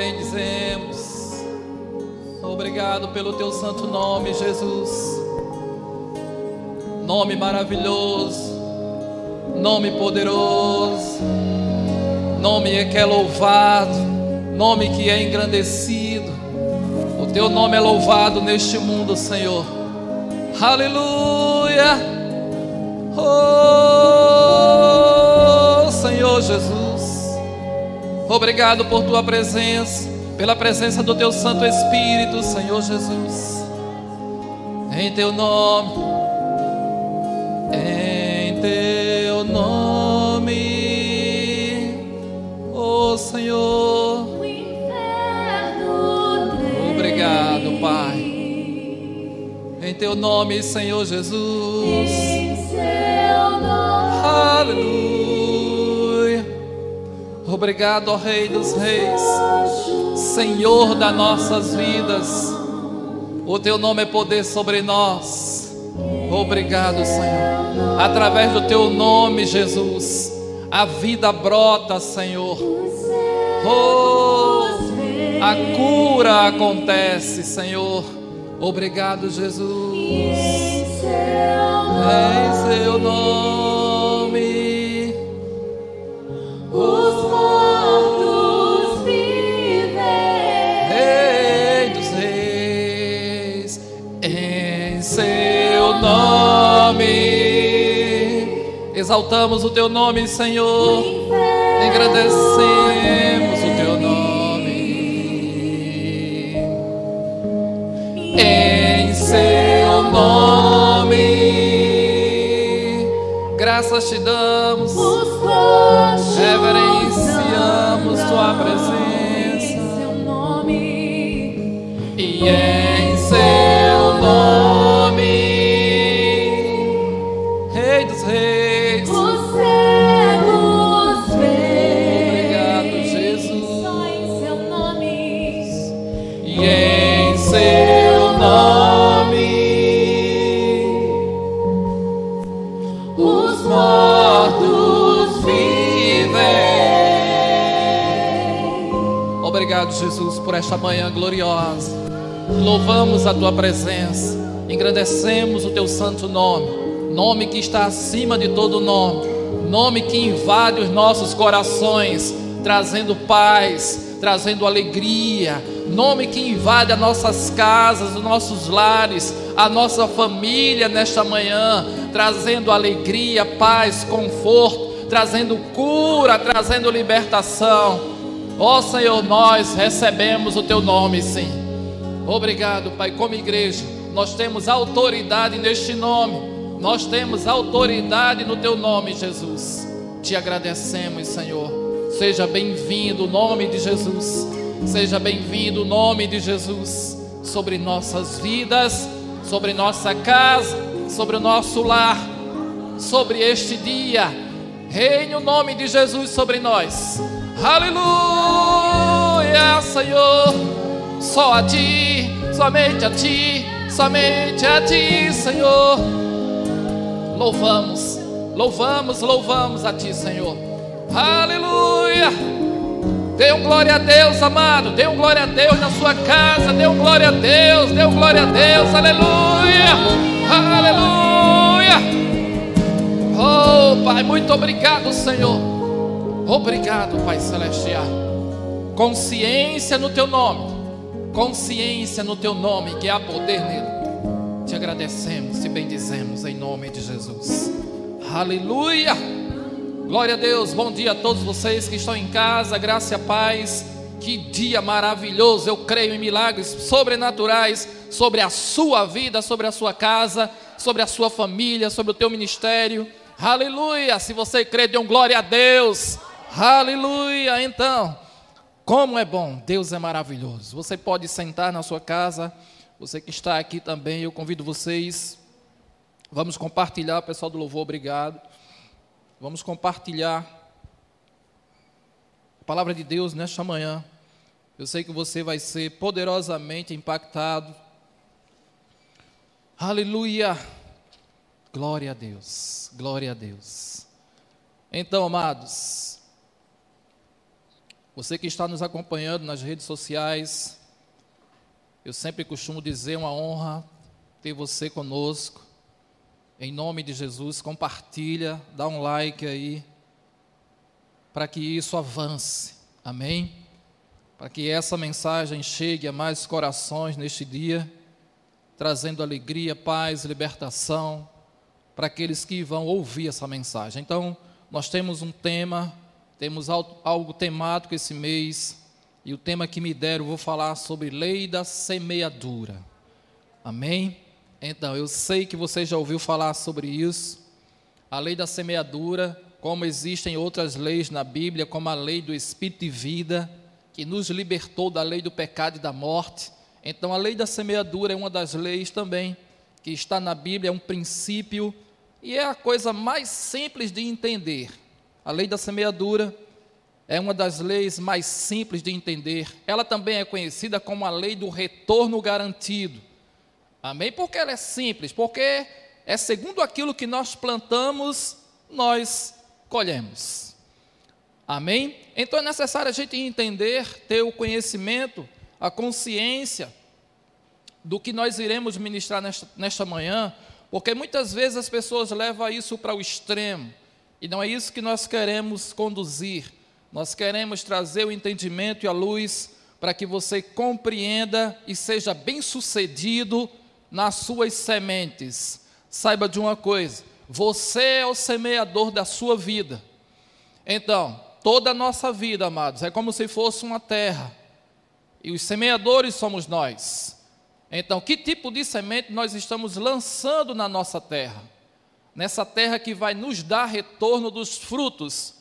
bendizemos. Obrigado pelo teu santo nome, Jesus. Nome maravilhoso, nome poderoso, nome que é louvado, nome que é engrandecido. O teu nome é louvado neste mundo, Senhor. Aleluia. Oh, Senhor Jesus. Obrigado por tua presença, pela presença do teu Santo Espírito, Senhor Jesus. Em teu nome, em teu nome, oh Senhor. Obrigado, Pai. Em teu nome, Senhor Jesus. Aleluia. Obrigado, ó Rei dos Reis, Senhor das nossas vidas. O teu nome é poder sobre nós. Obrigado, Senhor. Através do teu nome, Jesus, a vida brota, Senhor. Oh, a cura acontece, Senhor. Obrigado, Jesus. Em seu nome, Exaltamos o teu nome, Senhor. Engrandecemos o teu nome. Em seu nome, graças te damos, reverenciamos tua presença. em seu nome. E em Obrigado, Jesus, por esta manhã gloriosa. Louvamos a tua presença, engrandecemos o teu santo nome, nome que está acima de todo nome, nome que invade os nossos corações, trazendo paz, trazendo alegria, nome que invade as nossas casas, os nossos lares, a nossa família nesta manhã, trazendo alegria, paz, conforto, trazendo cura, trazendo libertação. Ó Senhor, nós recebemos o teu nome, sim. Obrigado, Pai. Como igreja, nós temos autoridade neste nome. Nós temos autoridade no teu nome, Jesus. Te agradecemos, Senhor. Seja bem-vindo o nome de Jesus. Seja bem-vindo o nome de Jesus sobre nossas vidas, sobre nossa casa, sobre o nosso lar, sobre este dia. Reine o nome de Jesus sobre nós. Aleluia, Senhor. Só a ti, somente a ti, somente a ti, Senhor. Louvamos, louvamos, louvamos a ti, Senhor. Aleluia. Dê um glória a Deus, amado. Dê um glória a Deus na sua casa. Dê um glória a Deus. Dê um glória a Deus. Aleluia. Aleluia. Oh, Pai, muito obrigado, Senhor. Obrigado, Pai Celestial. Consciência no teu nome. Consciência no teu nome, que há poder nele. Te agradecemos, te bendizemos em nome de Jesus. Aleluia. Glória a Deus. Bom dia a todos vocês que estão em casa. Graça e paz. Que dia maravilhoso. Eu creio em milagres sobrenaturais sobre a sua vida, sobre a sua casa, sobre a sua família, sobre o teu ministério. Aleluia. Se você crê, dê um glória a Deus. Aleluia. Então, como é bom, Deus é maravilhoso. Você pode sentar na sua casa, você que está aqui também, eu convido vocês. Vamos compartilhar, pessoal do louvor, obrigado. Vamos compartilhar a palavra de Deus nesta manhã. Eu sei que você vai ser poderosamente impactado. Aleluia! Glória a Deus, glória a Deus. Então, amados, Você que está nos acompanhando nas redes sociais, eu sempre costumo dizer uma honra ter você conosco. Em nome de Jesus, compartilha, dá um like aí, para que isso avance. Amém? Para que essa mensagem chegue a mais corações neste dia, trazendo alegria, paz, libertação para aqueles que vão ouvir essa mensagem. Então, nós temos um tema, temos algo temático esse mês, e o tema que me deram, vou falar sobre lei da semeadura. Amém? Então, eu sei que você já ouviu falar sobre isso. A lei da semeadura, como existem outras leis na Bíblia, como a lei do Espírito e vida, que nos libertou da lei do pecado e da morte. Então, a lei da semeadura é uma das leis também que está na Bíblia, é um princípio e é a coisa mais simples de entender. A lei da semeadura é uma das leis mais simples de entender. Ela também é conhecida como a lei do retorno garantido. Amém? Porque ela é simples, porque é segundo aquilo que nós plantamos, nós colhemos. Amém? Então é necessário a gente entender, ter o conhecimento, a consciência do que nós iremos ministrar nesta, nesta manhã, porque muitas vezes as pessoas levam isso para o extremo, e não é isso que nós queremos conduzir. Nós queremos trazer o entendimento e a luz para que você compreenda e seja bem-sucedido nas suas sementes. Saiba de uma coisa: você é o semeador da sua vida. Então, toda a nossa vida, amados, é como se fosse uma terra, e os semeadores somos nós. Então, que tipo de semente nós estamos lançando na nossa terra? Nessa terra que vai nos dar retorno dos frutos.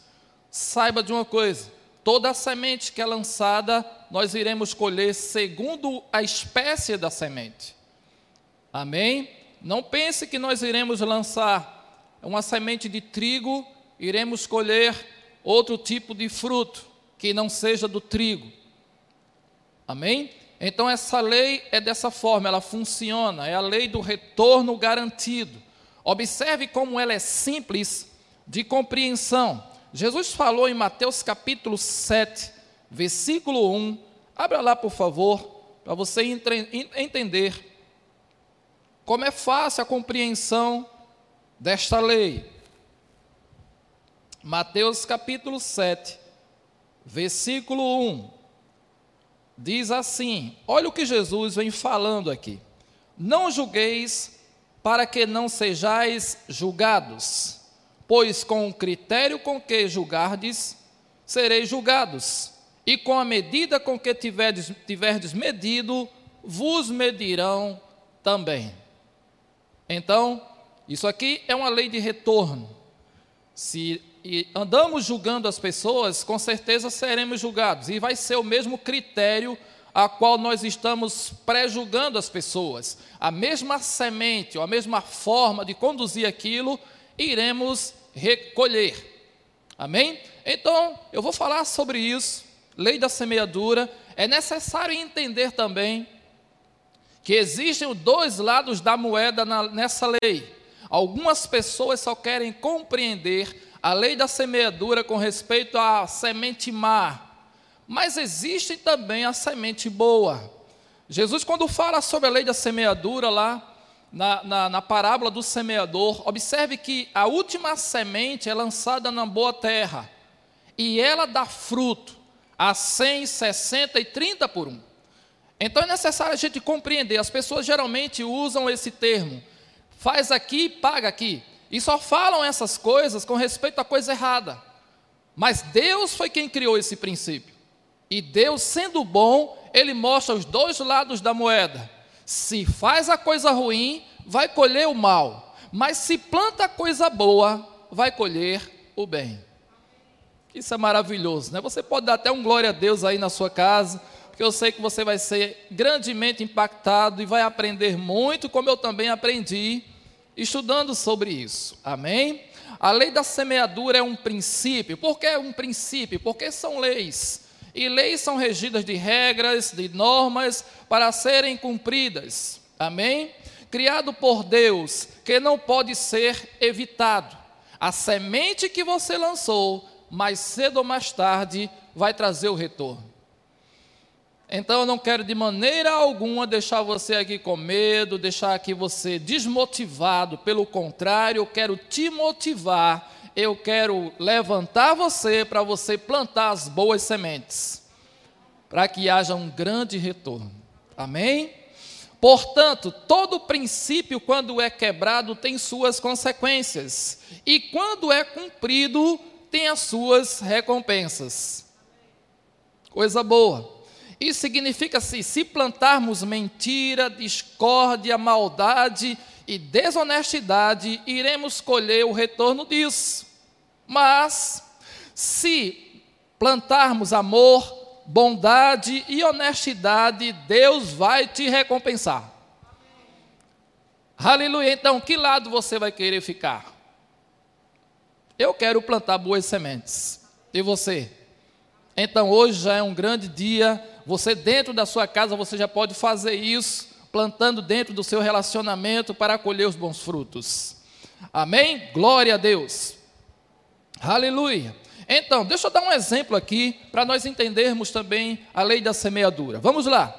Saiba de uma coisa: toda a semente que é lançada, nós iremos colher segundo a espécie da semente. Amém? Não pense que nós iremos lançar uma semente de trigo, iremos colher outro tipo de fruto que não seja do trigo. Amém? Então, essa lei é dessa forma, ela funciona, é a lei do retorno garantido. Observe como ela é simples de compreensão. Jesus falou em Mateus capítulo 7, versículo 1. Abra lá, por favor, para você entender como é fácil a compreensão desta lei. Mateus capítulo 7, versículo 1 diz assim: olha o que Jesus vem falando aqui. Não julgueis para que não sejais julgados, pois com o critério com que julgardes, sereis julgados, e com a medida com que tiverdes, tiverdes medido, vos medirão também. Então, isso aqui é uma lei de retorno. Se andamos julgando as pessoas, com certeza seremos julgados. E vai ser o mesmo critério a qual nós estamos pré-julgando as pessoas. A mesma semente, ou a mesma forma de conduzir aquilo, iremos recolher. Amém? Então, eu vou falar sobre isso, lei da semeadura. É necessário entender também que existem dois lados da moeda na, nessa lei. Algumas pessoas só querem compreender a lei da semeadura com respeito à semente má, mas existe também a semente boa. Jesus, quando fala sobre a lei da semeadura, lá na, na, na parábola do semeador, observe que a última semente é lançada na boa terra e ela dá fruto a 100, 60 e 30 por um. Então é necessário a gente compreender, as pessoas geralmente usam esse termo, faz aqui, paga aqui. E só falam essas coisas com respeito à coisa errada. Mas Deus foi quem criou esse princípio. E Deus, sendo bom, Ele mostra os dois lados da moeda. Se faz a coisa ruim, vai colher o mal. Mas se planta a coisa boa, vai colher o bem. Isso é maravilhoso, né? Você pode dar até um glória a Deus aí na sua casa, porque eu sei que você vai ser grandemente impactado e vai aprender muito, como eu também aprendi estudando sobre isso. Amém? A lei da semeadura é um princípio. Por que é um princípio? Porque são leis. E leis são regidas de regras, de normas para serem cumpridas. Amém? Criado por Deus, que não pode ser evitado. A semente que você lançou, mais cedo ou mais tarde, vai trazer o retorno. Então eu não quero de maneira alguma deixar você aqui com medo, deixar aqui você desmotivado, pelo contrário, eu quero te motivar, eu quero levantar você para você plantar as boas sementes, para que haja um grande retorno. Amém? Portanto, todo princípio, quando é quebrado, tem suas consequências, e quando é cumprido, tem as suas recompensas. Coisa boa. Isso significa assim: se plantarmos mentira, discórdia, maldade e desonestidade, iremos colher o retorno disso. Mas, se plantarmos amor, bondade e honestidade, Deus vai te recompensar. Aleluia. Então, que lado você vai querer ficar? Eu quero plantar boas sementes. E você? Então, hoje já é um grande dia você dentro da sua casa, você já pode fazer isso, plantando dentro do seu relacionamento para colher os bons frutos. Amém? Glória a Deus. Aleluia. Então, deixa eu dar um exemplo aqui para nós entendermos também a lei da semeadura. Vamos lá.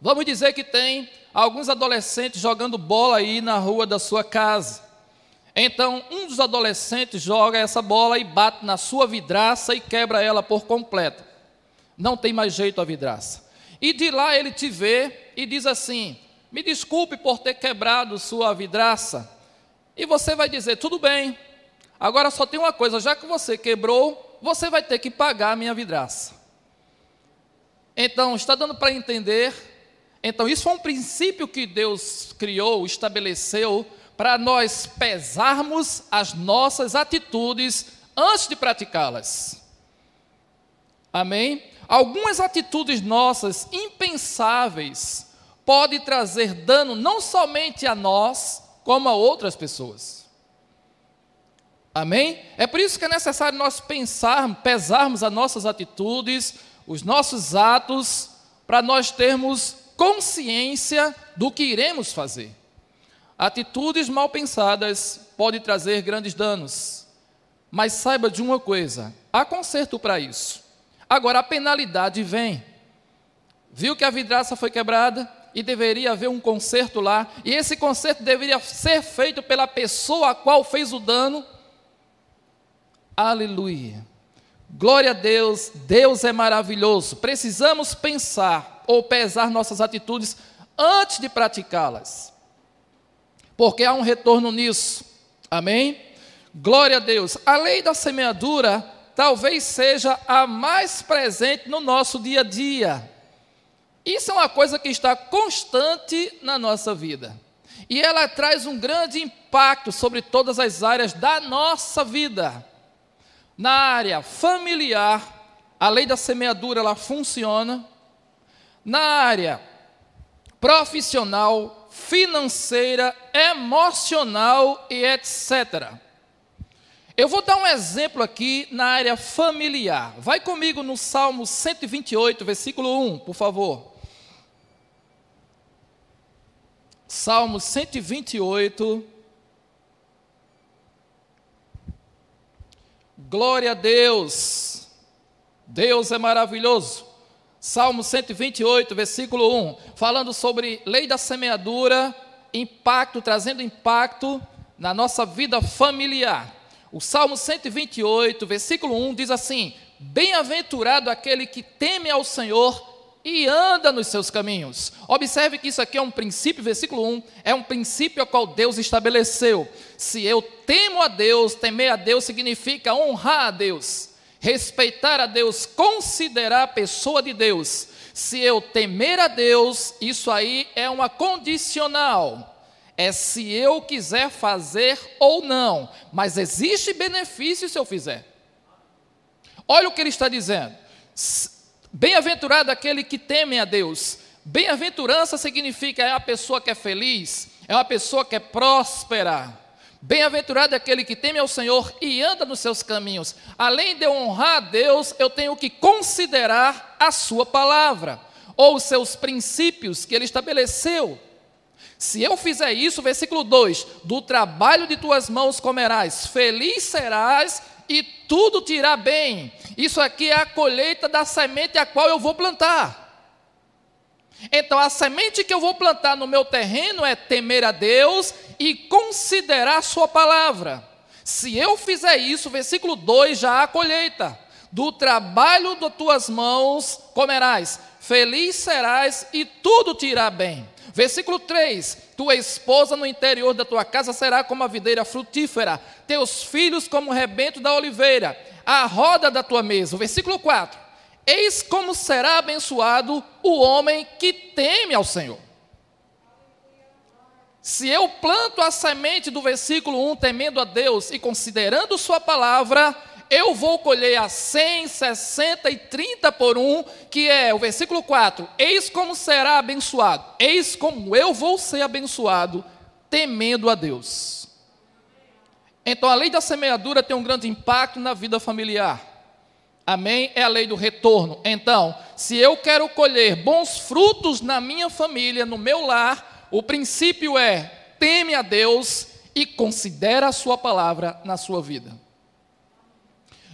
Vamos dizer que tem alguns adolescentes jogando bola aí na rua da sua casa. Então, um dos adolescentes joga essa bola e bate na sua vidraça e quebra ela por completo não tem mais jeito a vidraça. E de lá ele te vê e diz assim: Me desculpe por ter quebrado sua vidraça. E você vai dizer: Tudo bem, agora só tem uma coisa, já que você quebrou, você vai ter que pagar a minha vidraça. Então, está dando para entender? Então, isso foi um princípio que Deus criou, estabeleceu, para nós pesarmos as nossas atitudes antes de praticá-las. Amém? Algumas atitudes nossas impensáveis podem trazer dano não somente a nós, como a outras pessoas. Amém? É por isso que é necessário nós pensarmos, pesarmos as nossas atitudes, os nossos atos, para nós termos consciência do que iremos fazer. Atitudes mal pensadas podem trazer grandes danos. Mas saiba de uma coisa: há conserto para isso. Agora a penalidade vem. Viu que a vidraça foi quebrada e deveria haver um conserto lá, e esse conserto deveria ser feito pela pessoa a qual fez o dano. Aleluia. Glória a Deus, Deus é maravilhoso. Precisamos pensar ou pesar nossas atitudes antes de praticá-las, porque há um retorno nisso. Amém? Glória a Deus. A lei da semeadura talvez seja a mais presente no nosso dia a dia. Isso é uma coisa que está constante na nossa vida. E ela traz um grande impacto sobre todas as áreas da nossa vida. Na área familiar, a lei da semeadura ela funciona. Na área profissional, financeira, emocional e etc. Eu vou dar um exemplo aqui na área familiar. Vai comigo no Salmo 128, versículo 1, por favor. Salmo 128. Glória a Deus. Deus é maravilhoso. Salmo 128, versículo 1, falando sobre lei da semeadura, impacto, trazendo impacto na nossa vida familiar. O Salmo 128, versículo 1 diz assim: Bem-aventurado aquele que teme ao Senhor e anda nos seus caminhos. Observe que isso aqui é um princípio, versículo 1, é um princípio ao qual Deus estabeleceu. Se eu temo a Deus, temer a Deus significa honrar a Deus, respeitar a Deus, considerar a pessoa de Deus. Se eu temer a Deus, isso aí é uma condicional é se eu quiser fazer ou não, mas existe benefício se eu fizer. Olha o que ele está dizendo. Bem-aventurado aquele que teme a Deus. Bem-aventurança significa é a pessoa que é feliz, é uma pessoa que é próspera. Bem-aventurado aquele que teme ao Senhor e anda nos seus caminhos. Além de eu honrar a Deus, eu tenho que considerar a sua palavra ou os seus princípios que ele estabeleceu. Se eu fizer isso, versículo 2: do trabalho de tuas mãos comerás, feliz serás e tudo te irá bem. Isso aqui é a colheita da semente a qual eu vou plantar. Então, a semente que eu vou plantar no meu terreno é temer a Deus e considerar Sua palavra. Se eu fizer isso, versículo 2 já há colheita. Do trabalho das tuas mãos comerás, feliz serás e tudo te irá bem. Versículo 3: Tua esposa no interior da tua casa será como a videira frutífera, teus filhos como o rebento da oliveira, a roda da tua mesa. Versículo 4: Eis como será abençoado o homem que teme ao Senhor. Se eu planto a semente do versículo 1, temendo a Deus e considerando Sua palavra, eu vou colher a 100, 60 e 30 por um, que é o versículo 4: Eis como será abençoado, eis como eu vou ser abençoado, temendo a Deus. Então a lei da semeadura tem um grande impacto na vida familiar. Amém? É a lei do retorno. Então, se eu quero colher bons frutos na minha família, no meu lar, o princípio é: teme a Deus e considera a sua palavra na sua vida.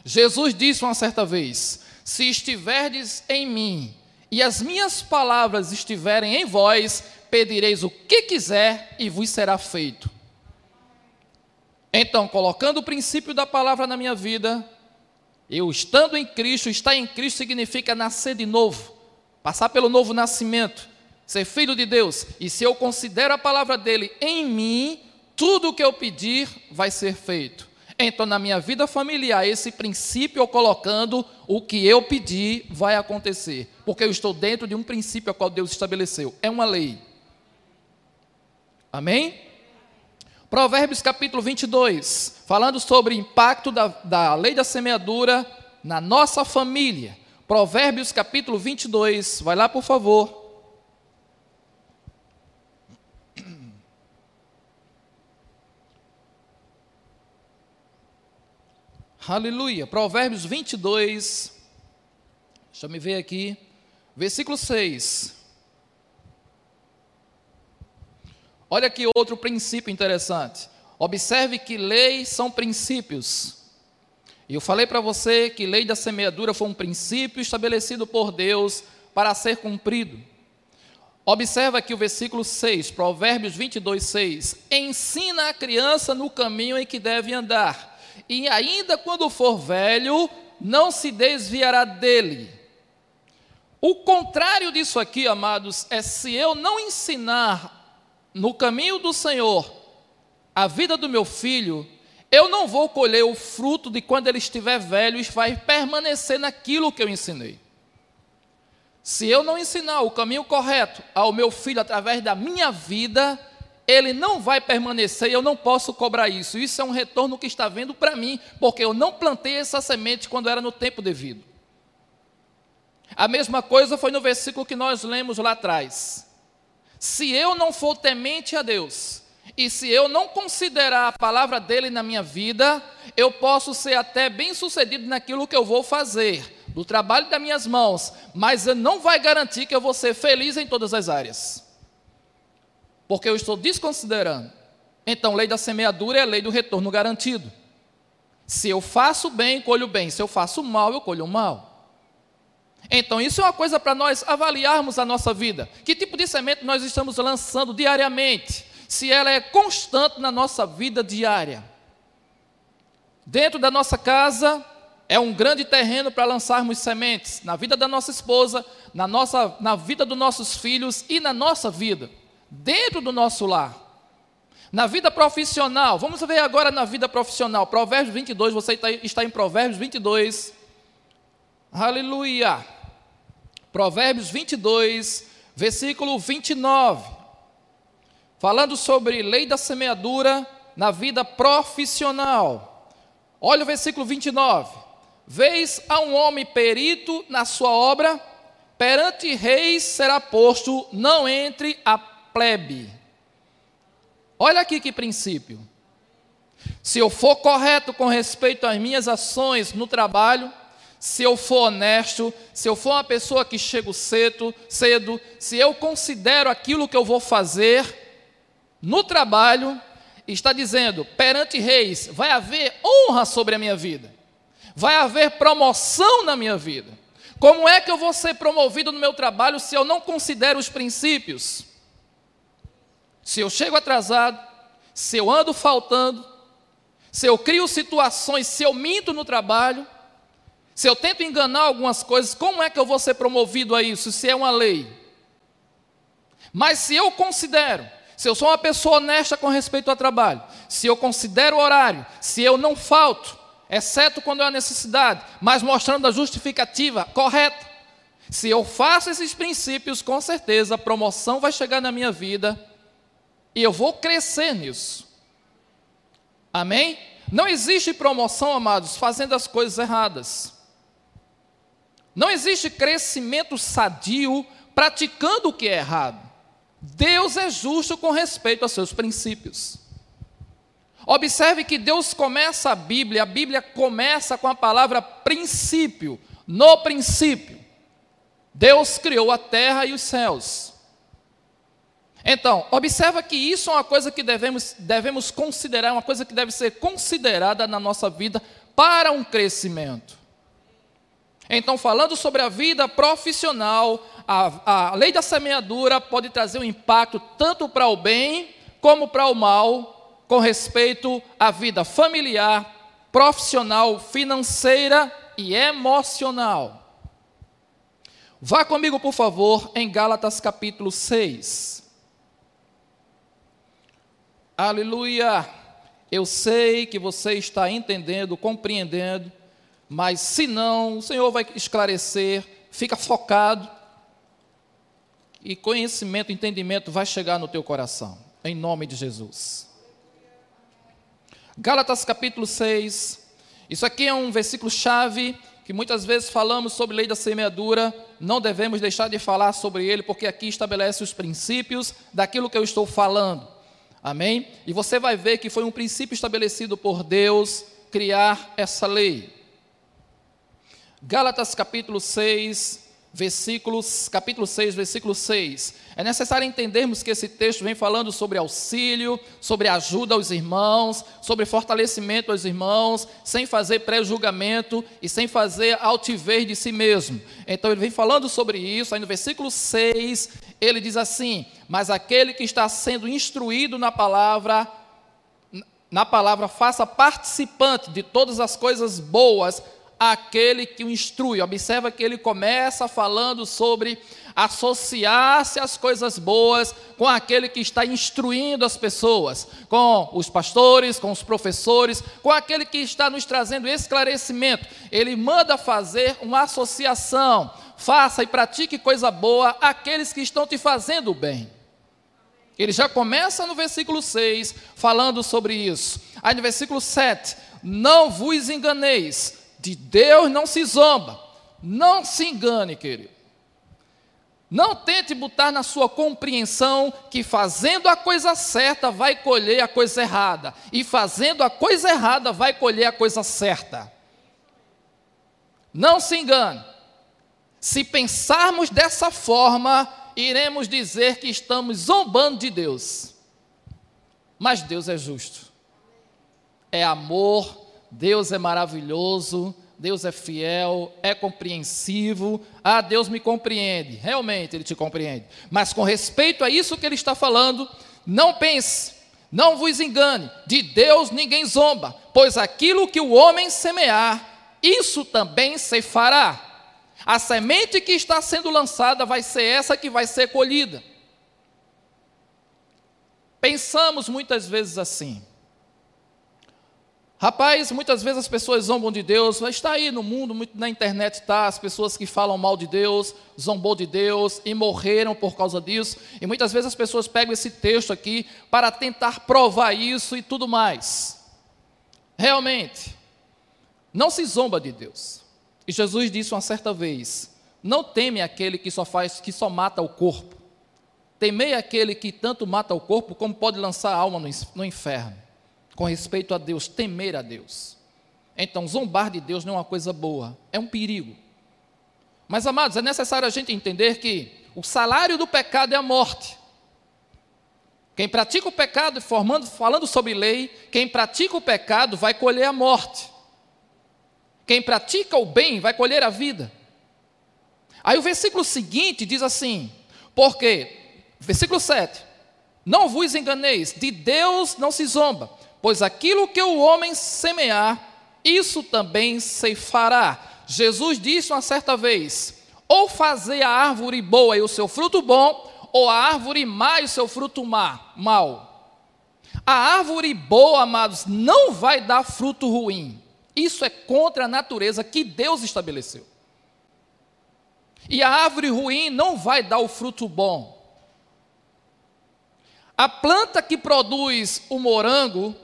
Jesus disse uma certa vez: Se estiverdes em mim e as minhas palavras estiverem em vós, pedireis o que quiser e vos será feito. Então, colocando o princípio da palavra na minha vida, eu estando em Cristo, estar em Cristo significa nascer de novo, passar pelo novo nascimento ser filho de Deus, e se eu considero a palavra dele em mim, tudo o que eu pedir vai ser feito. Então, na minha vida familiar, esse princípio eu colocando, o que eu pedir vai acontecer, porque eu estou dentro de um princípio a qual Deus estabeleceu, é uma lei. Amém? Provérbios capítulo 22, falando sobre o impacto da, da lei da semeadura na nossa família. Provérbios capítulo 22, vai lá por favor. Aleluia. Provérbios 22. Deixa eu me ver aqui. Versículo 6. Olha aqui outro princípio interessante. Observe que leis são princípios. E eu falei para você que lei da semeadura foi um princípio estabelecido por Deus para ser cumprido. Observa aqui o versículo 6, Provérbios 22, 6. Ensina a criança no caminho em que deve andar e ainda quando for velho, não se desviará dele. O contrário disso aqui, amados, é se eu não ensinar no caminho do Senhor a vida do meu filho, eu não vou colher o fruto de quando ele estiver velho e vai permanecer naquilo que eu ensinei. Se eu não ensinar o caminho correto ao meu filho através da minha vida, ele não vai permanecer, eu não posso cobrar isso. Isso é um retorno que está vindo para mim, porque eu não plantei essa semente quando era no tempo devido. A mesma coisa foi no versículo que nós lemos lá atrás. Se eu não for temente a Deus, e se eu não considerar a palavra dele na minha vida, eu posso ser até bem sucedido naquilo que eu vou fazer, do trabalho das minhas mãos, mas não vai garantir que eu vou ser feliz em todas as áreas porque eu estou desconsiderando. Então, lei da semeadura é a lei do retorno garantido. Se eu faço bem, colho bem. Se eu faço mal, eu colho mal. Então, isso é uma coisa para nós avaliarmos a nossa vida. Que tipo de semente nós estamos lançando diariamente? Se ela é constante na nossa vida diária. Dentro da nossa casa, é um grande terreno para lançarmos sementes na vida da nossa esposa, na, nossa, na vida dos nossos filhos e na nossa vida dentro do nosso lar. Na vida profissional, vamos ver agora na vida profissional. Provérbios 22, você está em Provérbios 22. Aleluia. Provérbios 22, versículo 29. Falando sobre lei da semeadura na vida profissional. Olha o versículo 29. Vês a um homem perito na sua obra, perante reis será posto, não entre a plebe. Olha aqui que princípio. Se eu for correto com respeito às minhas ações no trabalho, se eu for honesto, se eu for uma pessoa que chego cedo, cedo, se eu considero aquilo que eu vou fazer no trabalho, está dizendo, perante reis, vai haver honra sobre a minha vida. vai haver promoção na minha vida. Como é que eu vou ser promovido no meu trabalho se eu não considero os princípios? Se eu chego atrasado, se eu ando faltando, se eu crio situações, se eu minto no trabalho, se eu tento enganar algumas coisas, como é que eu vou ser promovido a isso, se é uma lei? Mas se eu considero, se eu sou uma pessoa honesta com respeito ao trabalho, se eu considero o horário, se eu não falto, exceto quando há necessidade, mas mostrando a justificativa correta, se eu faço esses princípios, com certeza a promoção vai chegar na minha vida e eu vou crescer nisso. Amém? Não existe promoção, amados, fazendo as coisas erradas. Não existe crescimento sadio praticando o que é errado. Deus é justo com respeito aos seus princípios. Observe que Deus começa a Bíblia, a Bíblia começa com a palavra princípio. No princípio, Deus criou a terra e os céus. Então, observa que isso é uma coisa que devemos, devemos considerar, uma coisa que deve ser considerada na nossa vida para um crescimento. Então, falando sobre a vida profissional, a, a lei da semeadura pode trazer um impacto tanto para o bem como para o mal, com respeito à vida familiar, profissional, financeira e emocional. Vá comigo, por favor, em Gálatas capítulo 6. Aleluia! Eu sei que você está entendendo, compreendendo, mas se não, o Senhor vai esclarecer, fica focado, e conhecimento, entendimento vai chegar no teu coração, em nome de Jesus. Gálatas capítulo 6, isso aqui é um versículo chave que muitas vezes falamos sobre lei da semeadura, não devemos deixar de falar sobre ele, porque aqui estabelece os princípios daquilo que eu estou falando. Amém? E você vai ver que foi um princípio estabelecido por Deus criar essa lei. Gálatas capítulo 6, versículos, capítulo 6, versículo 6. É necessário entendermos que esse texto vem falando sobre auxílio, sobre ajuda aos irmãos, sobre fortalecimento aos irmãos, sem fazer pré-julgamento e sem fazer altivez de si mesmo. Então ele vem falando sobre isso, aí no versículo 6, ele diz assim: "Mas aquele que está sendo instruído na palavra na palavra faça participante de todas as coisas boas aquele que o instrui. Observa que ele começa falando sobre associar-se às coisas boas com aquele que está instruindo as pessoas, com os pastores, com os professores, com aquele que está nos trazendo esclarecimento. Ele manda fazer uma associação. Faça e pratique coisa boa aqueles que estão te fazendo bem. Ele já começa no versículo 6 falando sobre isso. Aí no versículo 7, não vos enganeis, de Deus não se zomba. Não se engane, querido. Não tente botar na sua compreensão que fazendo a coisa certa vai colher a coisa errada, e fazendo a coisa errada vai colher a coisa certa. Não se engane. Se pensarmos dessa forma, iremos dizer que estamos zombando de Deus. Mas Deus é justo. É amor, Deus é maravilhoso, Deus é fiel, é compreensivo. Ah, Deus me compreende. Realmente Ele te compreende. Mas com respeito a isso que Ele está falando, não pense, não vos engane. De Deus ninguém zomba, pois aquilo que o homem semear, isso também se fará. A semente que está sendo lançada vai ser essa que vai ser colhida. Pensamos muitas vezes assim. Rapaz, muitas vezes as pessoas zombam de Deus, está aí no mundo, muito na internet está, as pessoas que falam mal de Deus, zombou de Deus e morreram por causa disso. E muitas vezes as pessoas pegam esse texto aqui para tentar provar isso e tudo mais. Realmente, não se zomba de Deus. E Jesus disse uma certa vez: Não teme aquele que só faz, que só mata o corpo. Temei aquele que tanto mata o corpo como pode lançar a alma no inferno com respeito a Deus, temer a Deus. Então, zombar de Deus não é uma coisa boa, é um perigo. Mas, amados, é necessário a gente entender que o salário do pecado é a morte. Quem pratica o pecado, formando, falando sobre lei, quem pratica o pecado vai colher a morte. Quem pratica o bem vai colher a vida. Aí o versículo seguinte diz assim: Porque, versículo 7: Não vos enganeis, de Deus não se zomba, pois aquilo que o homem semear, isso também se fará. Jesus disse uma certa vez: Ou fazer a árvore boa e o seu fruto bom, ou a árvore má e o seu fruto má, mal. A árvore boa, amados, não vai dar fruto ruim. Isso é contra a natureza que Deus estabeleceu. E a árvore ruim não vai dar o fruto bom. A planta que produz o morango,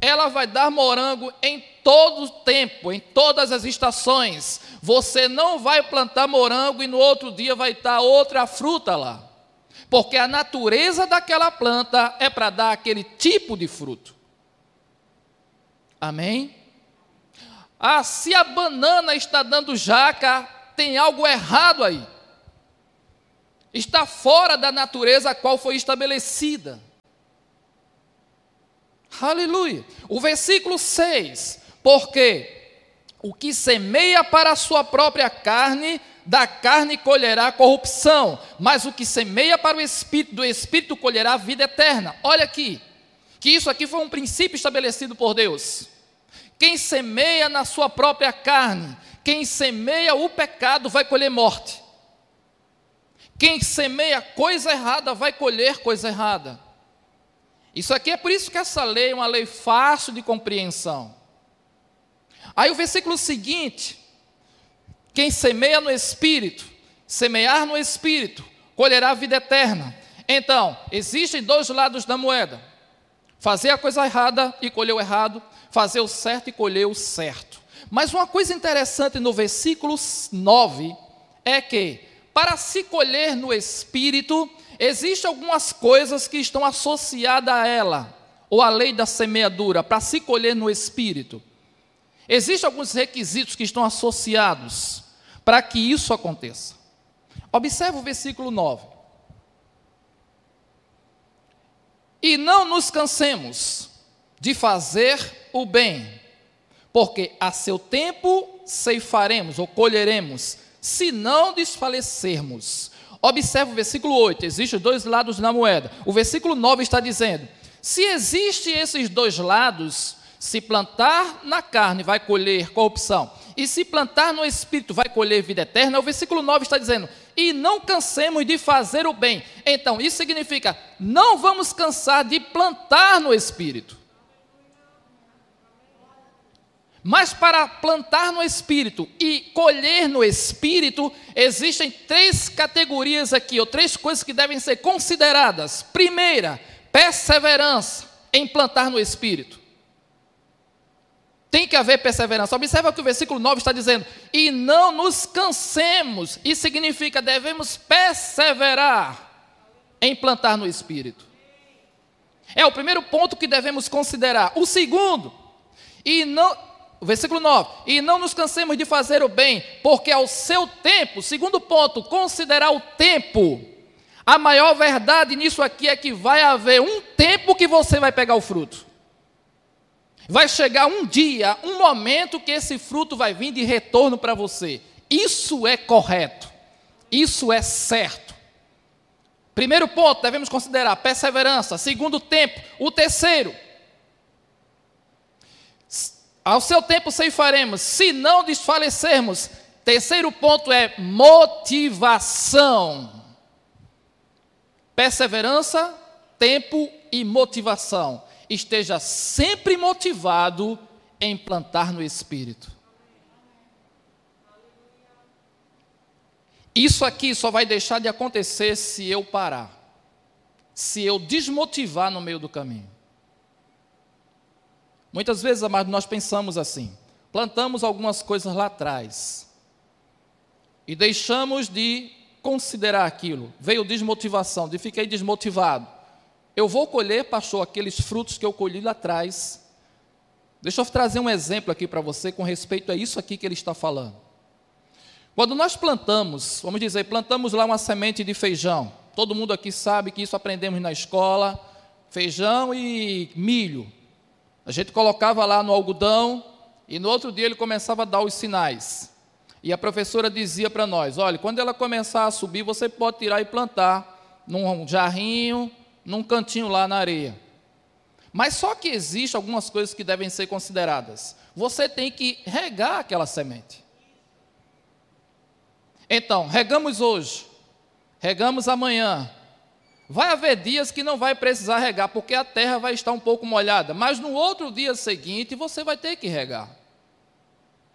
ela vai dar morango em todo o tempo, em todas as estações. Você não vai plantar morango e no outro dia vai estar outra fruta lá. Porque a natureza daquela planta é para dar aquele tipo de fruto. Amém? Ah, se a banana está dando jaca, tem algo errado aí. Está fora da natureza a qual foi estabelecida. Aleluia. O versículo 6: Porque o que semeia para a sua própria carne, da carne colherá corrupção, mas o que semeia para o espírito, do espírito colherá vida eterna. Olha aqui, que isso aqui foi um princípio estabelecido por Deus. Quem semeia na sua própria carne, quem semeia o pecado vai colher morte. Quem semeia coisa errada vai colher coisa errada. Isso aqui é por isso que essa lei é uma lei fácil de compreensão. Aí o versículo seguinte: quem semeia no espírito, semear no espírito, colherá a vida eterna. Então, existem dois lados da moeda: fazer a coisa errada e colher o errado, fazer o certo e colher o certo. Mas uma coisa interessante no versículo 9 é que, para se colher no espírito, existem algumas coisas que estão associadas a ela, ou à lei da semeadura, para se colher no espírito. Existem alguns requisitos que estão associados para que isso aconteça. Observe o versículo 9. E não nos cansemos de fazer o bem, porque a seu tempo ceifaremos ou colheremos, se não desfalecermos. Observe o versículo 8, existem dois lados na moeda. O versículo 9 está dizendo: se existem esses dois lados, se plantar na carne vai colher corrupção, e se plantar no espírito vai colher vida eterna. O versículo 9 está dizendo: e não cansemos de fazer o bem. Então, isso significa: não vamos cansar de plantar no espírito. Mas para plantar no espírito e colher no espírito, existem três categorias aqui, ou três coisas que devem ser consideradas. Primeira, perseverança em plantar no espírito. Tem que haver perseverança. Observa que o versículo 9 está dizendo: "E não nos cansemos". Isso significa devemos perseverar em plantar no espírito. É o primeiro ponto que devemos considerar. O segundo, e não versículo 9: E não nos cansemos de fazer o bem, porque ao seu tempo, segundo ponto, considerar o tempo. A maior verdade nisso aqui é que vai haver um tempo que você vai pegar o fruto. Vai chegar um dia, um momento que esse fruto vai vir de retorno para você. Isso é correto. Isso é certo. Primeiro ponto, devemos considerar perseverança. Segundo tempo. O terceiro, ao seu tempo ceifaremos, se não desfalecermos. Terceiro ponto é motivação. Perseverança, tempo e motivação. Esteja sempre motivado em plantar no Espírito. Isso aqui só vai deixar de acontecer se eu parar, se eu desmotivar no meio do caminho. Muitas vezes, amados, nós pensamos assim: plantamos algumas coisas lá atrás e deixamos de considerar aquilo. Veio desmotivação, de fiquei desmotivado. Eu vou colher, pastor, aqueles frutos que eu colhi lá atrás. Deixa eu trazer um exemplo aqui para você com respeito a isso aqui que ele está falando. Quando nós plantamos, vamos dizer, plantamos lá uma semente de feijão. Todo mundo aqui sabe que isso aprendemos na escola, feijão e milho. A gente colocava lá no algodão e no outro dia ele começava a dar os sinais. E a professora dizia para nós: olha, quando ela começar a subir, você pode tirar e plantar num jarrinho, num cantinho lá na areia. Mas só que existe algumas coisas que devem ser consideradas. Você tem que regar aquela semente. Então, regamos hoje, regamos amanhã. Vai haver dias que não vai precisar regar, porque a terra vai estar um pouco molhada, mas no outro dia seguinte você vai ter que regar.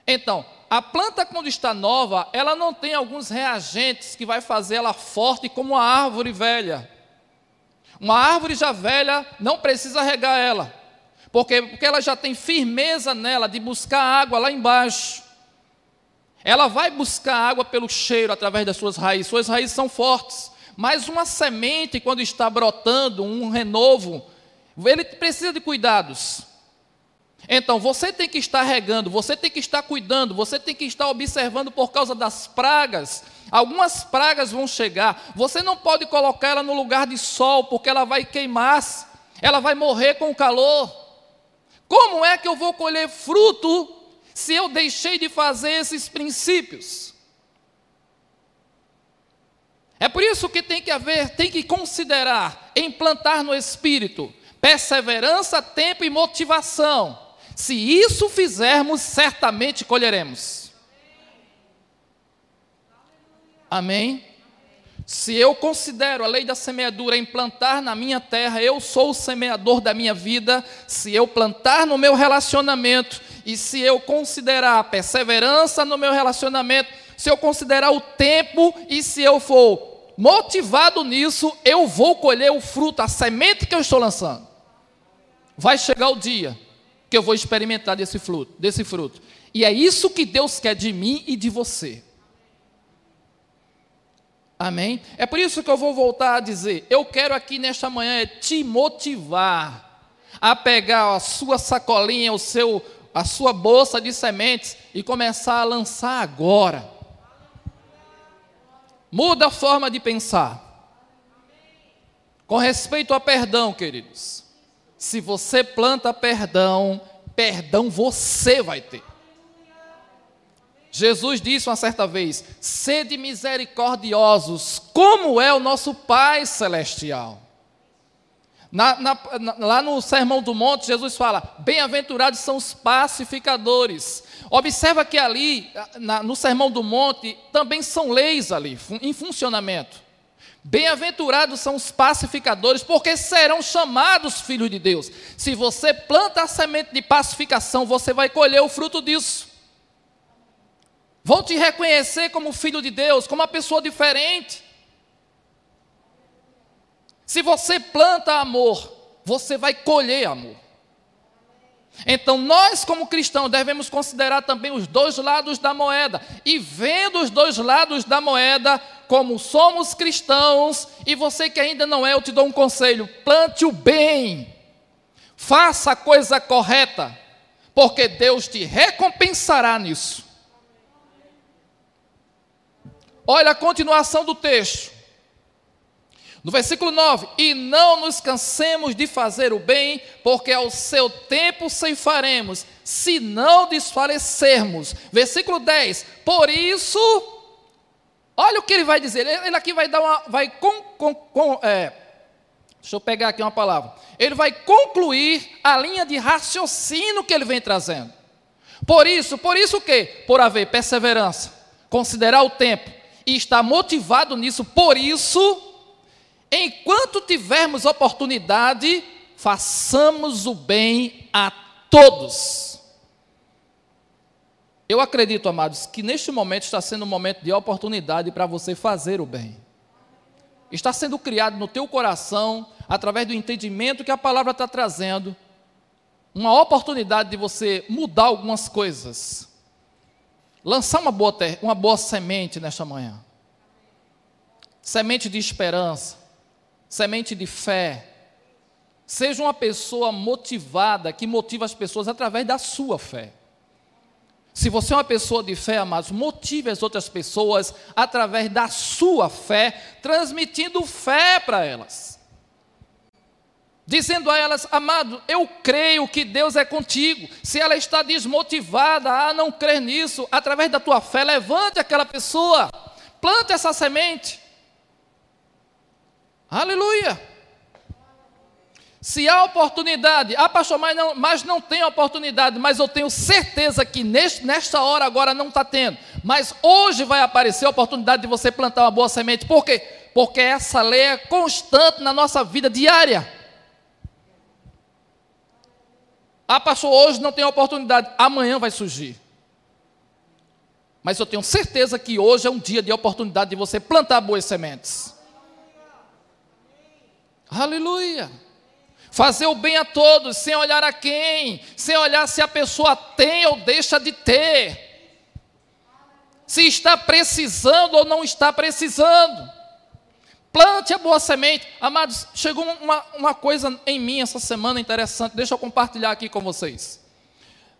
Então, a planta quando está nova, ela não tem alguns reagentes que vai fazer ela forte como a árvore velha. Uma árvore já velha não precisa regar ela, porque, porque ela já tem firmeza nela de buscar água lá embaixo. Ela vai buscar água pelo cheiro através das suas raízes, suas raízes são fortes. Mas uma semente, quando está brotando, um renovo, ele precisa de cuidados. Então, você tem que estar regando, você tem que estar cuidando, você tem que estar observando por causa das pragas. Algumas pragas vão chegar, você não pode colocar ela no lugar de sol, porque ela vai queimar, ela vai morrer com o calor. Como é que eu vou colher fruto se eu deixei de fazer esses princípios? É por isso que tem que haver, tem que considerar, implantar no espírito, perseverança, tempo e motivação. Se isso fizermos, certamente colheremos. Amém? Se eu considero a lei da semeadura implantar na minha terra, eu sou o semeador da minha vida. Se eu plantar no meu relacionamento, e se eu considerar perseverança no meu relacionamento, se eu considerar o tempo, e se eu for motivado nisso, eu vou colher o fruto, a semente que eu estou lançando. Vai chegar o dia que eu vou experimentar desse fruto, desse fruto. E é isso que Deus quer de mim e de você. Amém? É por isso que eu vou voltar a dizer: eu quero aqui nesta manhã te motivar a pegar a sua sacolinha, o seu, a sua bolsa de sementes e começar a lançar agora. Muda a forma de pensar. Com respeito a perdão, queridos. Se você planta perdão, perdão você vai ter. Jesus disse uma certa vez: sede misericordiosos, como é o nosso Pai Celestial. Na, na, na, lá no Sermão do Monte, Jesus fala: bem-aventurados são os pacificadores. Observa que ali, no Sermão do Monte, também são leis ali, em funcionamento. Bem-aventurados são os pacificadores, porque serão chamados filhos de Deus. Se você planta a semente de pacificação, você vai colher o fruto disso. Vão te reconhecer como filho de Deus, como uma pessoa diferente. Se você planta amor, você vai colher amor. Então, nós, como cristãos, devemos considerar também os dois lados da moeda. E vendo os dois lados da moeda, como somos cristãos, e você que ainda não é, eu te dou um conselho: plante o bem, faça a coisa correta, porque Deus te recompensará nisso. Olha a continuação do texto. No versículo 9: E não nos cansemos de fazer o bem, porque ao seu tempo ceifaremos, se não desfalecermos. Versículo 10: Por isso, olha o que ele vai dizer. Ele aqui vai dar uma. Vai com, com, com é, deixa eu pegar aqui uma palavra. Ele vai concluir a linha de raciocínio que ele vem trazendo. Por isso, por isso o quê? Por haver perseverança, considerar o tempo e estar motivado nisso, por isso Enquanto tivermos oportunidade, façamos o bem a todos. Eu acredito, amados, que neste momento está sendo um momento de oportunidade para você fazer o bem. Está sendo criado no teu coração, através do entendimento que a palavra está trazendo, uma oportunidade de você mudar algumas coisas. Lançar uma boa, uma boa semente nesta manhã. Semente de esperança semente de fé. Seja uma pessoa motivada, que motiva as pessoas através da sua fé. Se você é uma pessoa de fé, amados, motive as outras pessoas através da sua fé, transmitindo fé para elas. dizendo a elas: Amado, eu creio que Deus é contigo. Se ela está desmotivada a não crer nisso, através da tua fé, levante aquela pessoa, plante essa semente. Aleluia. Se há oportunidade, ah, pastor, mas não, mas não tem oportunidade, mas eu tenho certeza que neste, nesta hora agora não está tendo. Mas hoje vai aparecer a oportunidade de você plantar uma boa semente. Por quê? Porque essa lei é constante na nossa vida diária. Ah, pastor, hoje não tem oportunidade, amanhã vai surgir. Mas eu tenho certeza que hoje é um dia de oportunidade de você plantar boas sementes. Aleluia. Fazer o bem a todos, sem olhar a quem, sem olhar se a pessoa tem ou deixa de ter, se está precisando ou não está precisando. Plante a boa semente. Amados, chegou uma, uma coisa em mim essa semana interessante, deixa eu compartilhar aqui com vocês.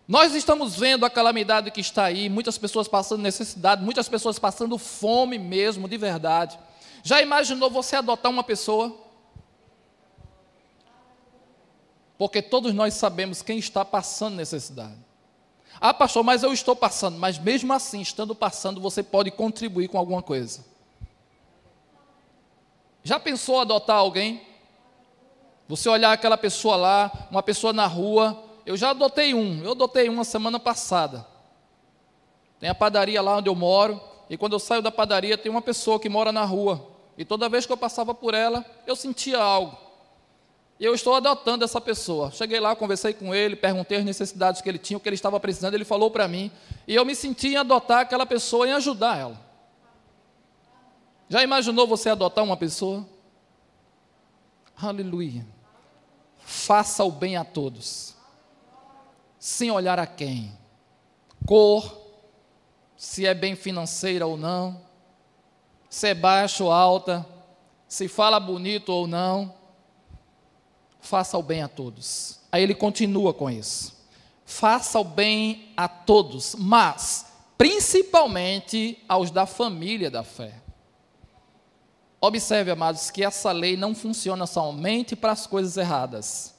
Nós estamos vendo a calamidade que está aí, muitas pessoas passando necessidade, muitas pessoas passando fome mesmo, de verdade. Já imaginou você adotar uma pessoa? Porque todos nós sabemos quem está passando necessidade. Ah, pastor, mas eu estou passando. Mas mesmo assim, estando passando, você pode contribuir com alguma coisa. Já pensou adotar alguém? Você olhar aquela pessoa lá, uma pessoa na rua. Eu já adotei um, eu adotei uma semana passada. Tem a padaria lá onde eu moro, e quando eu saio da padaria tem uma pessoa que mora na rua. E toda vez que eu passava por ela, eu sentia algo. E eu estou adotando essa pessoa. Cheguei lá, conversei com ele, perguntei as necessidades que ele tinha, o que ele estava precisando, ele falou para mim. E eu me senti em adotar aquela pessoa, em ajudar ela. Já imaginou você adotar uma pessoa? Aleluia. Faça o bem a todos, sem olhar a quem, cor, se é bem financeira ou não, se é baixa ou alta, se fala bonito ou não. Faça o bem a todos. Aí ele continua com isso. Faça o bem a todos, mas principalmente aos da família da fé. Observe, amados, que essa lei não funciona somente para as coisas erradas.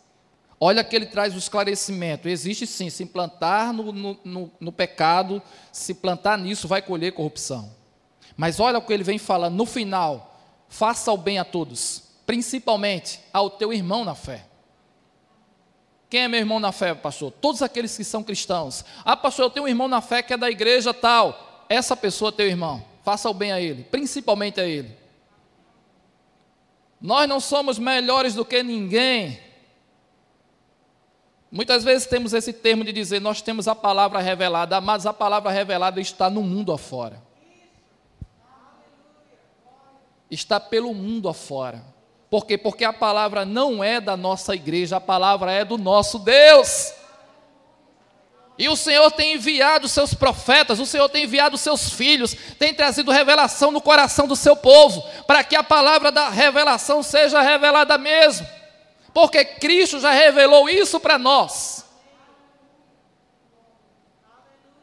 Olha que ele traz o esclarecimento. Existe sim, se plantar no, no, no, no, pecado, se plantar nisso, vai colher corrupção. Mas olha o que ele vem falando no final: faça o bem a todos, principalmente ao teu irmão na fé. Quem é meu irmão na fé, pastor? Todos aqueles que são cristãos. Ah, pastor, eu tenho um irmão na fé que é da igreja tal. Essa pessoa é teu irmão. Faça o bem a ele, principalmente a ele. Nós não somos melhores do que ninguém. Muitas vezes temos esse termo de dizer nós temos a palavra revelada, mas a palavra revelada está no mundo afora. Está pelo mundo afora. Por quê? Porque a palavra não é da nossa igreja, a palavra é do nosso Deus. E o Senhor tem enviado seus profetas, o Senhor tem enviado seus filhos, tem trazido revelação no coração do seu povo, para que a palavra da revelação seja revelada mesmo. Porque Cristo já revelou isso para nós.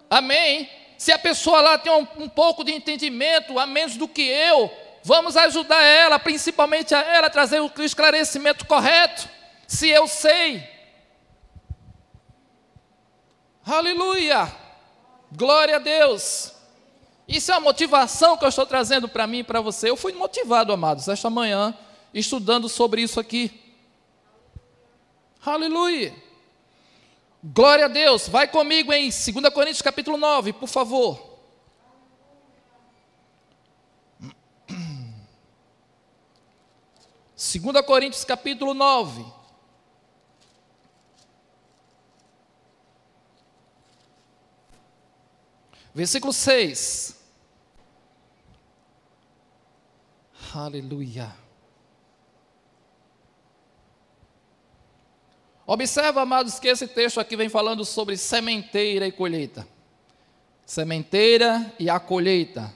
Amém? Se a pessoa lá tem um, um, pouco de entendimento, a menos do que eu, vamos ajudar ela, principalmente a ela, a trazer o esclarecimento correto. Se eu sei, Aleluia! Glória a Deus! Isso é a motivação que eu estou trazendo para mim e para você. Eu fui motivado, amados, esta manhã, estudando sobre isso aqui. Aleluia! Glória a Deus! Vai comigo em 2 Coríntios capítulo 9, por favor. Segunda Coríntios capítulo 9. Versículo 6. Aleluia. Observa, amados, que esse texto aqui vem falando sobre sementeira e colheita. Sementeira e a colheita.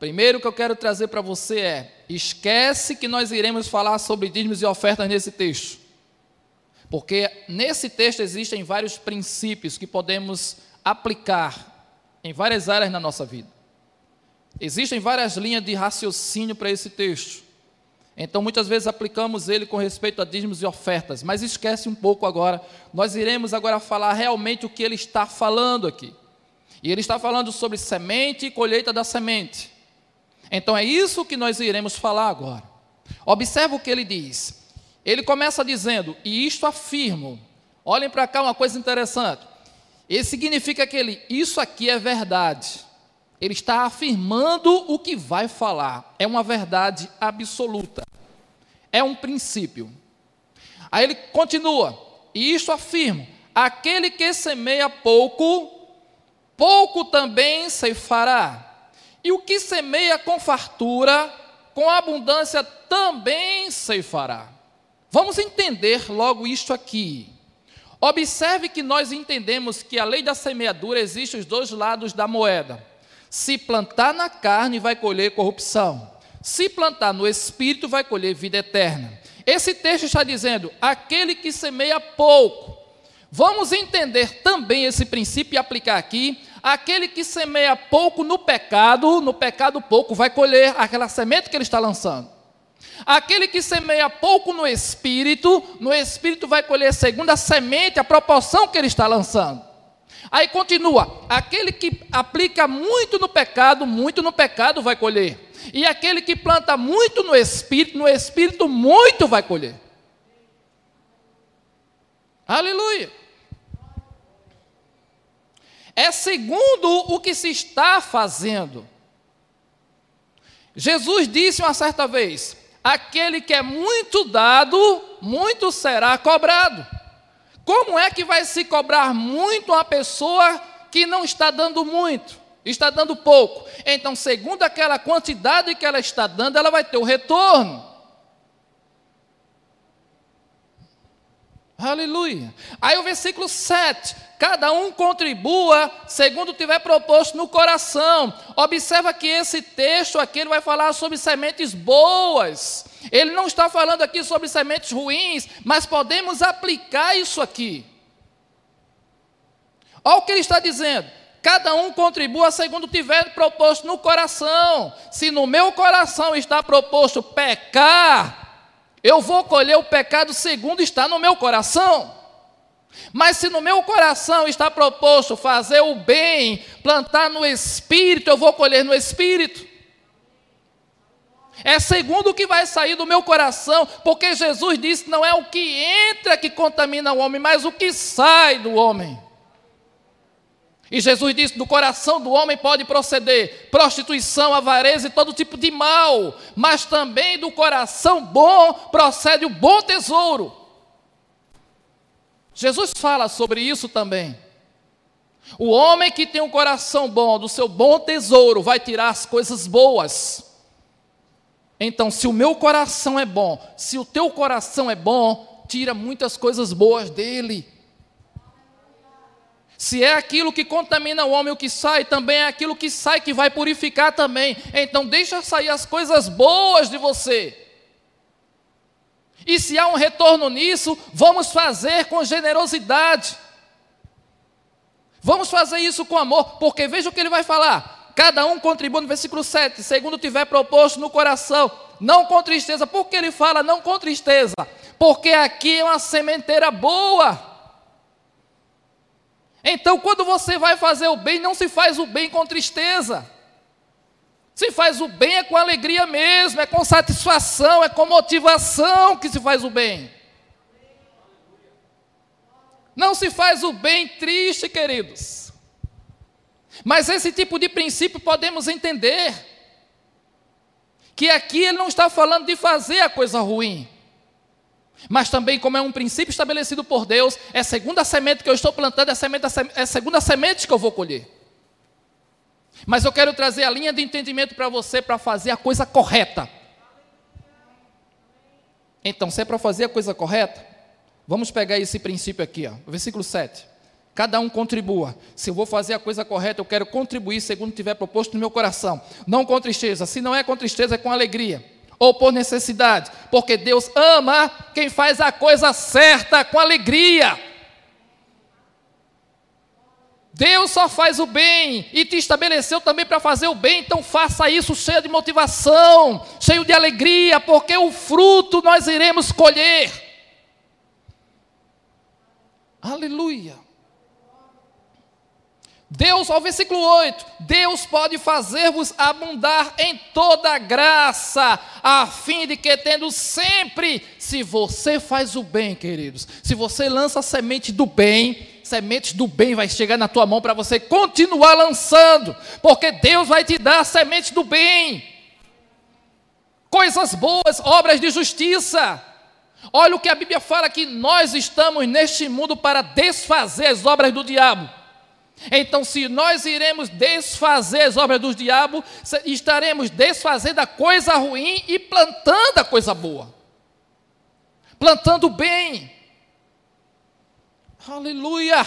Primeiro que eu quero trazer para você é: esquece que nós iremos falar sobre dízimos e ofertas nesse texto. Porque nesse texto existem vários princípios que podemos aplicar em várias áreas na nossa vida. Existem várias linhas de raciocínio para esse texto. Então, muitas vezes aplicamos ele com respeito a dízimos e ofertas, mas esquece um pouco agora. Nós iremos agora falar realmente o que ele está falando aqui. E ele está falando sobre semente e colheita da semente. Então, é isso que nós iremos falar agora. Observe o que ele diz. Ele começa dizendo: E isto afirmo. Olhem para cá uma coisa interessante. Ele significa que ele, isso aqui é verdade. Ele está afirmando o que vai falar. É uma verdade absoluta. É um princípio. Aí ele continua, e isto afirmo: aquele que semeia pouco, pouco também ceifará. E o que semeia com fartura, com abundância também ceifará. Vamos entender logo isto aqui. Observe que nós entendemos que a lei da semeadura existe os dois lados da moeda. Se plantar na carne, vai colher corrupção. Se plantar no espírito, vai colher vida eterna. Esse texto está dizendo: aquele que semeia pouco. Vamos entender também esse princípio e aplicar aqui. Aquele que semeia pouco no pecado, no pecado pouco, vai colher aquela semente que ele está lançando. Aquele que semeia pouco no espírito, no espírito vai colher segundo a semente, a proporção que ele está lançando. Aí continua: aquele que aplica muito no pecado, muito no pecado vai colher. E aquele que planta muito no espírito, no espírito muito vai colher. Aleluia. É segundo o que se está fazendo. Jesus disse uma certa vez: aquele que é muito dado, muito será cobrado. Como é que vai se cobrar muito uma pessoa que não está dando muito, está dando pouco? Então, segundo aquela quantidade que ela está dando, ela vai ter o retorno. Aleluia. Aí o versículo 7. Cada um contribua segundo tiver proposto no coração. Observa que esse texto aqui ele vai falar sobre sementes boas. Ele não está falando aqui sobre sementes ruins, mas podemos aplicar isso aqui. Olha o que ele está dizendo. Cada um contribua segundo tiver proposto no coração. Se no meu coração está proposto pecar, eu vou colher o pecado segundo está no meu coração. Mas se no meu coração está proposto fazer o bem, plantar no espírito, eu vou colher no espírito. É segundo o que vai sair do meu coração, porque Jesus disse: não é o que entra que contamina o homem, mas o que sai do homem. E Jesus disse: do coração do homem pode proceder prostituição, avareza e todo tipo de mal, mas também do coração bom procede o bom tesouro. Jesus fala sobre isso também. O homem que tem um coração bom, do seu bom tesouro, vai tirar as coisas boas. Então, se o meu coração é bom, se o teu coração é bom, tira muitas coisas boas dele. Se é aquilo que contamina o homem, o que sai, também é aquilo que sai que vai purificar também. Então, deixa sair as coisas boas de você. E se há um retorno nisso, vamos fazer com generosidade. Vamos fazer isso com amor, porque veja o que ele vai falar. Cada um contribui no versículo 7, segundo tiver proposto no coração, não com tristeza. Por que ele fala não com tristeza? Porque aqui é uma sementeira boa. Então, quando você vai fazer o bem, não se faz o bem com tristeza. Se faz o bem é com alegria mesmo, é com satisfação, é com motivação que se faz o bem. Não se faz o bem triste, queridos. Mas esse tipo de princípio podemos entender que aqui ele não está falando de fazer a coisa ruim. Mas também, como é um princípio estabelecido por Deus, é segunda semente que eu estou plantando, é semente, é segunda semente que eu vou colher. Mas eu quero trazer a linha de entendimento para você para fazer a coisa correta. Então, se é para fazer a coisa correta, vamos pegar esse princípio aqui, ó, versículo 7. Cada um contribua. Se eu vou fazer a coisa correta, eu quero contribuir segundo tiver proposto no meu coração. Não com tristeza. Se não é com tristeza, é com alegria. Ou por necessidade. Porque Deus ama quem faz a coisa certa com alegria. Deus só faz o bem e te estabeleceu também para fazer o bem, então faça isso cheio de motivação, cheio de alegria, porque o fruto nós iremos colher. Aleluia. Deus, ao versículo 8: Deus pode fazer-vos abundar em toda graça, a fim de que, tendo sempre, se você faz o bem, queridos, se você lança a semente do bem, sementes do bem vai chegar na tua mão para você continuar lançando, porque Deus vai te dar a semente do bem, coisas boas, obras de justiça. Olha o que a Bíblia fala que nós estamos neste mundo para desfazer as obras do diabo. Então, se nós iremos desfazer as obras do diabo, estaremos desfazendo a coisa ruim e plantando a coisa boa. Plantando bem. Aleluia.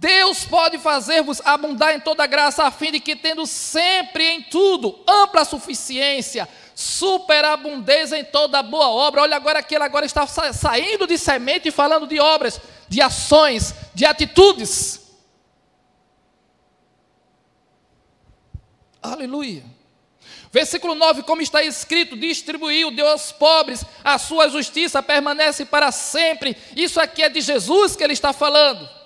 Deus pode fazer-vos abundar em toda graça, a fim de que, tendo sempre em tudo ampla suficiência, superabundez em toda boa obra. Olha agora que ele agora está saindo de semente e falando de obras de ações, de atitudes. Aleluia. Versículo 9: Como está escrito, distribuiu, deu aos pobres, a sua justiça permanece para sempre. Isso aqui é de Jesus que ele está falando.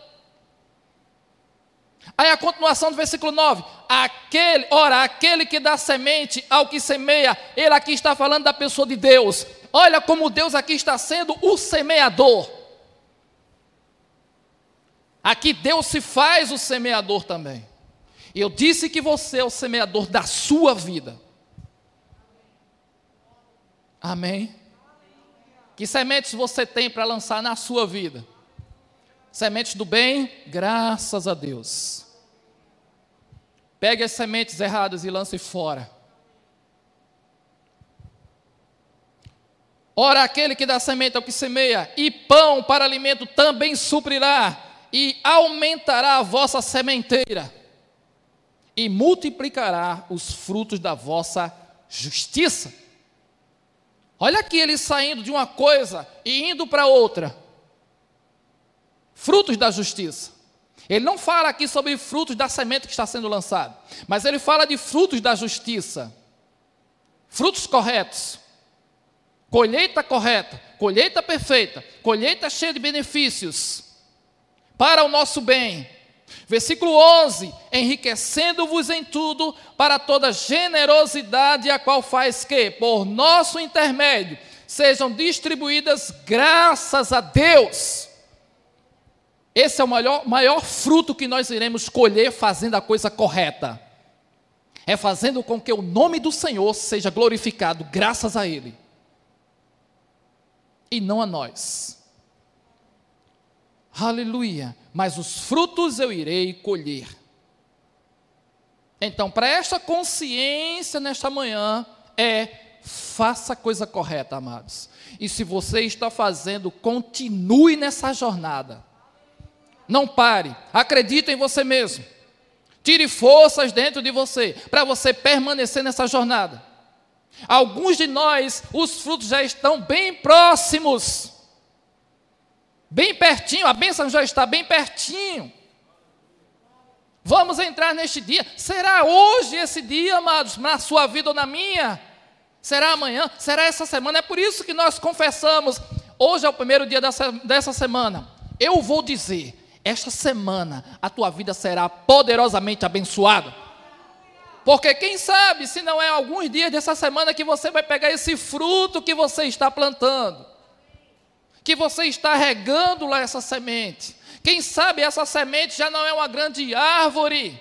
Aí a continuação do versículo 9: aquele, ora, aquele que dá semente ao que semeia, ele aqui está falando da pessoa de Deus. Olha como Deus aqui está sendo o semeador. Aqui Deus se faz o semeador também. Eu disse que você é o semeador da sua vida. Amém? Que sementes você tem para lançar na sua vida? Sementes do bem? Graças a Deus. Pegue as sementes erradas e lance fora. Ora, aquele que dá semente ao que semeia, e pão para alimento também suprirá e aumentará a vossa sementeira, e multiplicará os frutos da vossa justiça. Olha aqui ele saindo de uma coisa e indo para outra. Frutos da justiça. Ele não fala aqui sobre frutos da semente que está sendo lançado, mas ele fala de frutos da justiça. Frutos corretos. Colheita correta, colheita perfeita, colheita cheia de benefícios para o nosso bem. Versículo 11: enriquecendo-vos em tudo para toda generosidade, a qual faz que, por nosso intermédio, sejam distribuídas graças a Deus. Esse é o maior, maior fruto que nós iremos colher fazendo a coisa correta. É fazendo com que o nome do Senhor seja glorificado, graças a Ele. E não a nós. Aleluia. Mas os frutos eu irei colher. Então, para esta consciência nesta manhã é faça a coisa correta, amados. E se você está fazendo, continue nessa jornada. Não pare. Acredite em você mesmo. Tire forças dentro de você para você permanecer nessa jornada. Alguns de nós, os frutos já estão bem próximos bem pertinho, a bênção já está bem pertinho. Vamos entrar neste dia. Será hoje esse dia, amados, na sua vida ou na minha? Será amanhã? Será essa semana? É por isso que nós confessamos. Hoje é o primeiro dia dessa, dessa semana. Eu vou dizer: esta semana a tua vida será poderosamente abençoada. Porque quem sabe se não é alguns dias dessa semana que você vai pegar esse fruto que você está plantando que você está regando lá essa semente. Quem sabe essa semente já não é uma grande árvore.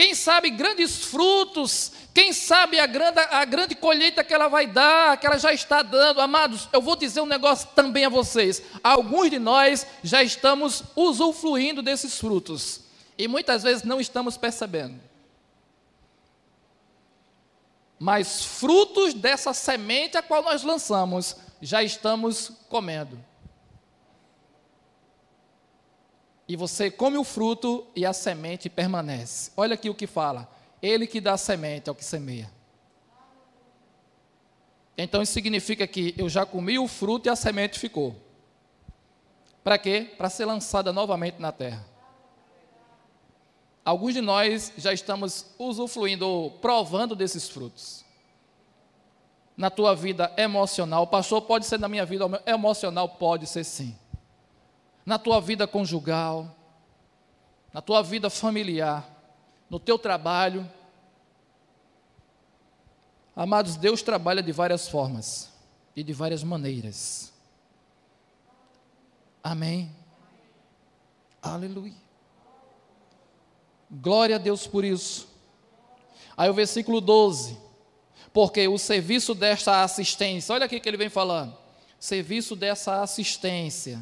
Quem sabe grandes frutos, quem sabe a grande, a grande colheita que ela vai dar, que ela já está dando. Amados, eu vou dizer um negócio também a vocês. Alguns de nós já estamos usufruindo desses frutos. E muitas vezes não estamos percebendo. Mas frutos dessa semente a qual nós lançamos já estamos comendo. E você come o fruto e a semente permanece. Olha aqui o que fala: Ele que dá semente é o que semeia. Então isso significa que eu já comi o fruto e a semente ficou. Para quê? Para ser lançada novamente na terra. Alguns de nós já estamos usufruindo, ou provando desses frutos. Na tua vida emocional, pastor, pode ser na minha vida emocional, pode ser sim. Na tua vida conjugal, na tua vida familiar, no teu trabalho. Amados, Deus trabalha de várias formas e de várias maneiras. Amém. Aleluia. Glória a Deus por isso. Aí o versículo 12. Porque o serviço desta assistência, olha aqui que ele vem falando. Serviço dessa assistência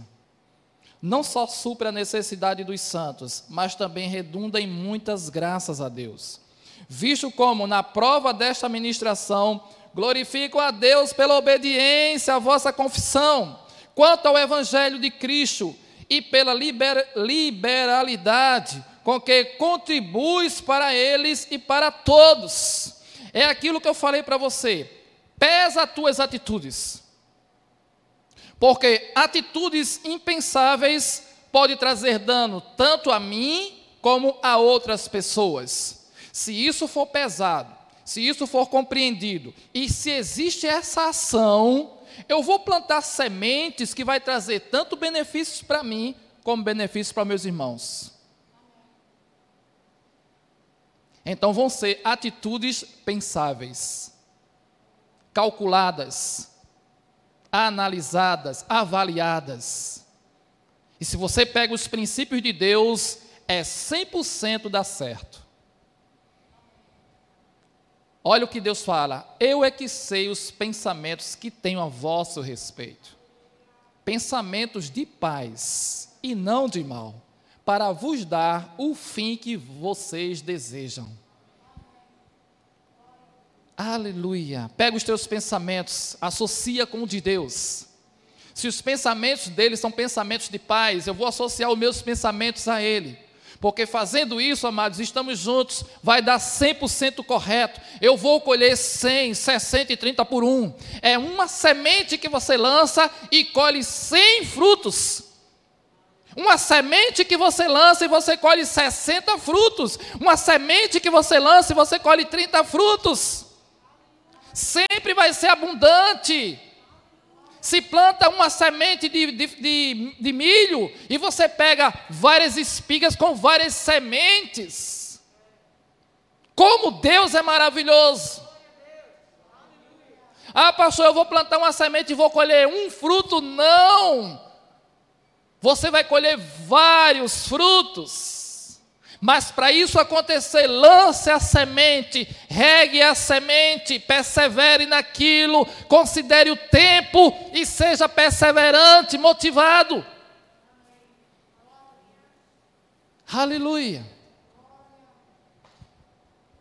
não só supra a necessidade dos santos, mas também redunda em muitas graças a Deus. Visto como, na prova desta ministração, glorifico a Deus pela obediência à vossa confissão, quanto ao Evangelho de Cristo, e pela liber, liberalidade com que contribuis para eles e para todos. É aquilo que eu falei para você. Pesa as tuas atitudes. Porque atitudes impensáveis podem trazer dano tanto a mim como a outras pessoas. Se isso for pesado, se isso for compreendido e se existe essa ação, eu vou plantar sementes que vai trazer tanto benefícios para mim como benefícios para meus irmãos. Então vão ser atitudes pensáveis, calculadas, analisadas, avaliadas. E se você pega os princípios de Deus, é 100% dar certo. Olha o que Deus fala: Eu é que sei os pensamentos que tenho a vosso respeito. Pensamentos de paz e não de mal, para vos dar o fim que vocês desejam. Aleluia. Pega os teus pensamentos, associa com o de Deus. Se os pensamentos dele são pensamentos de paz, eu vou associar os meus pensamentos a ele. Porque fazendo isso, amados, estamos juntos, vai dar 100% correto. Eu vou colher 100, 60 e 30 por um. É uma semente que você lança e colhe 100 frutos. Uma semente que você lança e você colhe 60 frutos. Uma semente que você lança e você colhe 30 frutos sempre vai ser abundante. Se planta uma semente de, de, de, de, milho e você pega várias espigas com várias sementes. Como Deus é maravilhoso. Ah, pastor, eu vou plantar uma semente e vou colher um fruto. Não! Você vai colher vários frutos. Mas para isso acontecer, lance a semente, regue a semente, persevere naquilo, considere o tempo e seja perseverante, motivado. Aleluia.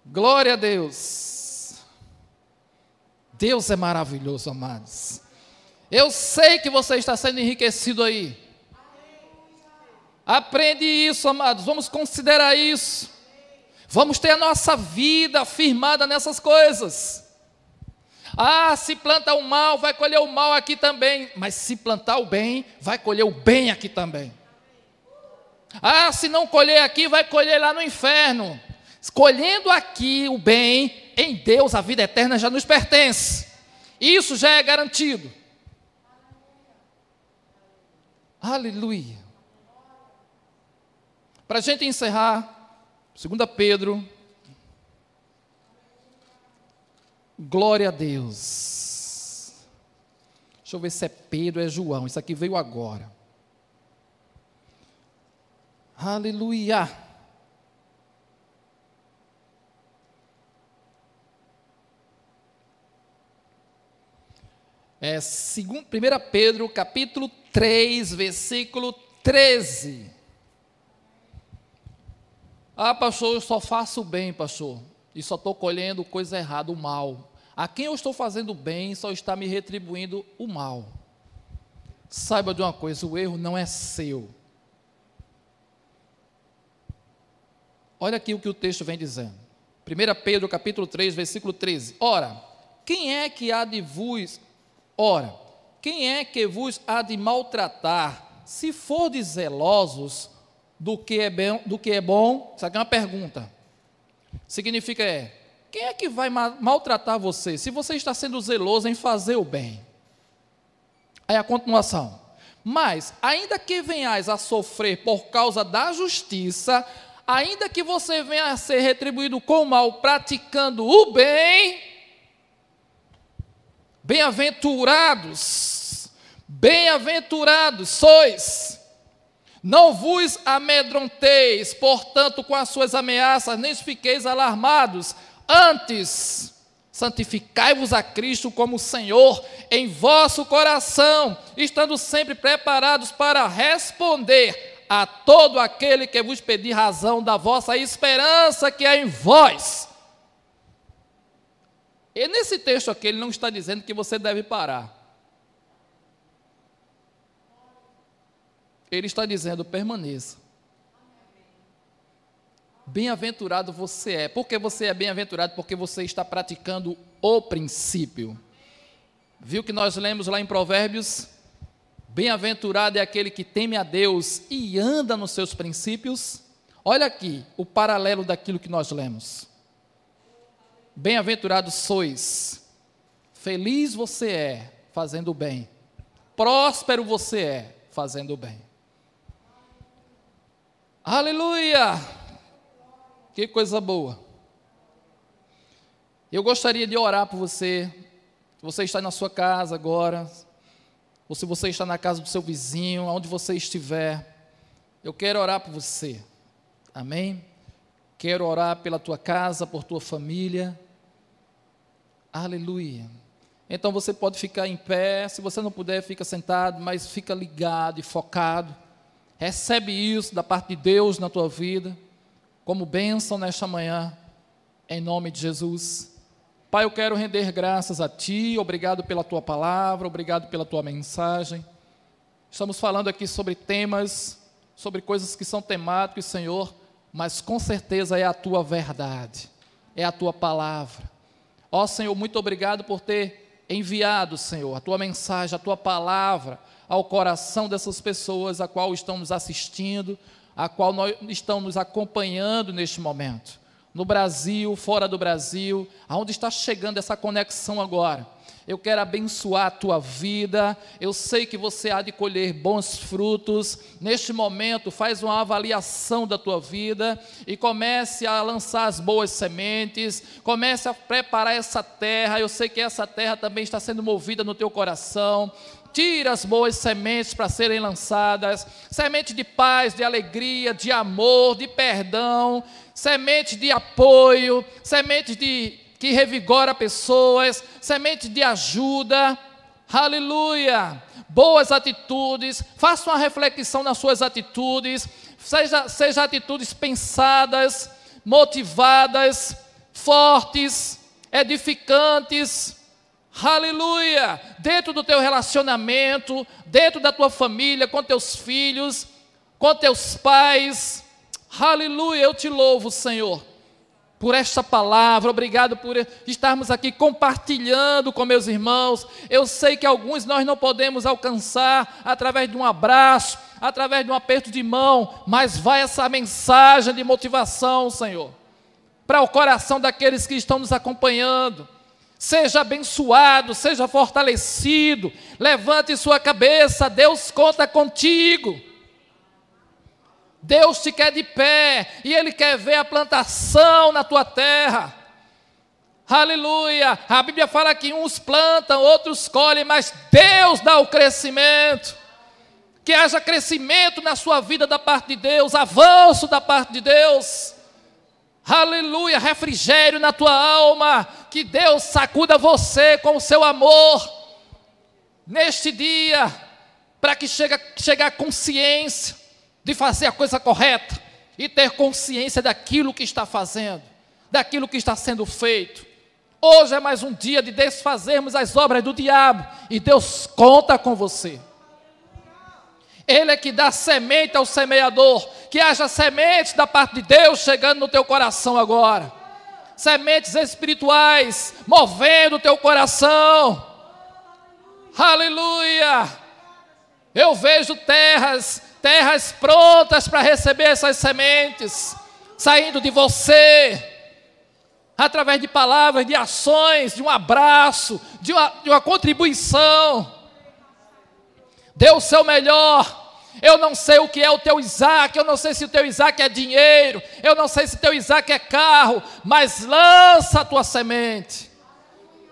Glória a Deus. Deus é maravilhoso, amados. Eu sei que você está sendo enriquecido aí. Aprende isso, amados. Vamos considerar isso. Vamos ter a nossa vida firmada nessas coisas. Ah, se planta o mal, vai colher o mal aqui também. Mas se plantar o bem, vai colher o bem aqui também. Ah, se não colher aqui, vai colher lá no inferno. Colhendo aqui o bem, em Deus a vida eterna já nos pertence. Isso já é garantido. Aleluia. Para a gente encerrar, 2 Pedro. Glória a Deus. Deixa eu ver se é Pedro ou é João. Isso aqui veio agora. Aleluia. É 1 Pedro capítulo 3, versículo 13. Ah, pastor, eu só faço bem, pastor, e só estou colhendo coisa errada, o mal. A quem eu estou fazendo bem só está me retribuindo o mal. Saiba de uma coisa: o erro não é seu. Olha aqui o que o texto vem dizendo. 1 Pedro capítulo 3, versículo 13. Ora, quem é que há de vos, ora, quem é que vos há de maltratar, se for de zelosos do que é bem, do que é bom, isso aqui é uma pergunta. Significa é, quem é que vai ma maltratar você se você está sendo zeloso em fazer o bem? Aí a continuação. Mas, ainda que venhais a sofrer por causa da justiça, ainda que você venha a ser retribuído com o mal praticando o bem, bem-aventurados, bem-aventurados sois. Não vos amedronteis, portanto, com as suas ameaças, nem fiqueis alarmados. Antes, santificai-vos a Cristo como Senhor em vosso coração, estando sempre preparados para responder a todo aquele que vos pedir razão da vossa esperança que é em vós. E nesse texto aqui, ele não está dizendo que você deve parar. Ele está dizendo: permaneça. Bem-aventurado você é. Por que você é bem-aventurado? Porque você está praticando o princípio. Viu que nós lemos lá em Provérbios Bem-aventurado é aquele que teme a Deus e anda nos seus princípios. Olha aqui o paralelo daquilo que nós lemos. Bem-aventurados sois, feliz você é fazendo o bem, próspero você é fazendo o bem. Aleluia! Que coisa boa. Eu gostaria de orar por você. Você está na sua casa agora, ou se você está na casa do seu vizinho, onde você estiver, eu quero orar por você. Amém? Quero orar pela tua casa, por tua família. Aleluia. Então você pode ficar em pé, se você não puder, fica sentado, mas fica ligado e focado. Recebe isso da parte de Deus na tua vida, como bênção nesta manhã, em nome de Jesus. Pai, eu quero render graças a Ti, obrigado pela Tua palavra, obrigado pela Tua mensagem. Estamos falando aqui sobre temas, sobre coisas que são temáticas, Senhor, mas com certeza é a Tua verdade, é a Tua palavra. Ó Senhor, muito obrigado por ter enviado, Senhor, a Tua mensagem, a Tua palavra ao coração dessas pessoas a qual estão nos assistindo, a qual nós, estão nos acompanhando neste momento no Brasil, fora do Brasil, aonde está chegando essa conexão agora. Eu quero abençoar a tua vida. Eu sei que você há de colher bons frutos. Neste momento, faz uma avaliação da tua vida e comece a lançar as boas sementes. Comece a preparar essa terra. Eu sei que essa terra também está sendo movida no teu coração tira as boas sementes para serem lançadas, semente de paz, de alegria, de amor, de perdão, semente de apoio, semente de que revigora pessoas, semente de ajuda. Aleluia! Boas atitudes, faça uma reflexão nas suas atitudes, seja, seja atitudes pensadas, motivadas, fortes, edificantes, Aleluia! Dentro do teu relacionamento, dentro da tua família, com teus filhos, com teus pais. Aleluia! Eu te louvo, Senhor, por esta palavra. Obrigado por estarmos aqui compartilhando com meus irmãos. Eu sei que alguns nós não podemos alcançar através de um abraço, através de um aperto de mão, mas vai essa mensagem de motivação, Senhor, para o coração daqueles que estão nos acompanhando Seja abençoado, seja fortalecido, levante sua cabeça, Deus conta contigo. Deus te quer de pé e Ele quer ver a plantação na tua terra. Aleluia! A Bíblia fala que uns plantam, outros colhem, mas Deus dá o crescimento. Que haja crescimento na sua vida da parte de Deus, avanço da parte de Deus aleluia, refrigério na tua alma, que Deus sacuda você com o seu amor, neste dia, para que chegue, chegue consciência de fazer a coisa correta e ter consciência daquilo que está fazendo, daquilo que está sendo feito. Hoje é mais um dia de desfazermos as obras do diabo e Deus conta com você. Ele é que dá semente ao semeador. Que haja sementes da parte de Deus chegando no teu coração agora. Sementes espirituais movendo o teu coração. Aleluia! Eu vejo terras, terras prontas para receber essas sementes, saindo de você, através de palavras, de ações, de um abraço, de uma, de uma contribuição. Dê o seu melhor. Eu não sei o que é o teu Isaac, eu não sei se o teu Isaac é dinheiro, eu não sei se o teu Isaac é carro, mas lança a tua semente.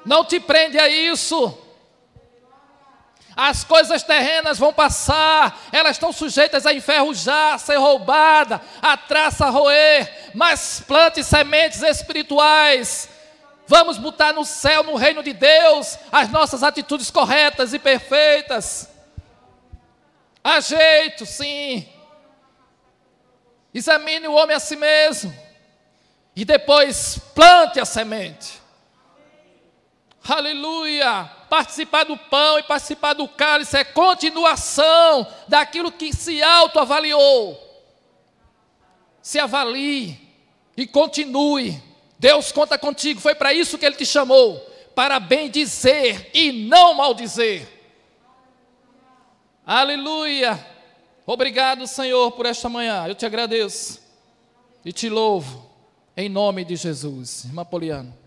Não te prende a isso. As coisas terrenas vão passar, elas estão sujeitas a enferrujar, a ser roubada, a traça roer, mas plante sementes espirituais. Vamos botar no céu, no reino de Deus, as nossas atitudes corretas e perfeitas. Há jeito, sim. Examine o homem a si mesmo. E depois plante a semente. Aleluia! Participar do pão e participar do cálice é continuação daquilo que se autoavaliou. Se avalie e continue. Deus conta contigo, foi para isso que Ele te chamou para bem dizer e não maldizer. Aleluia! Obrigado, Senhor, por esta manhã. Eu te agradeço e te louvo, em nome de Jesus. Irmã Poliana.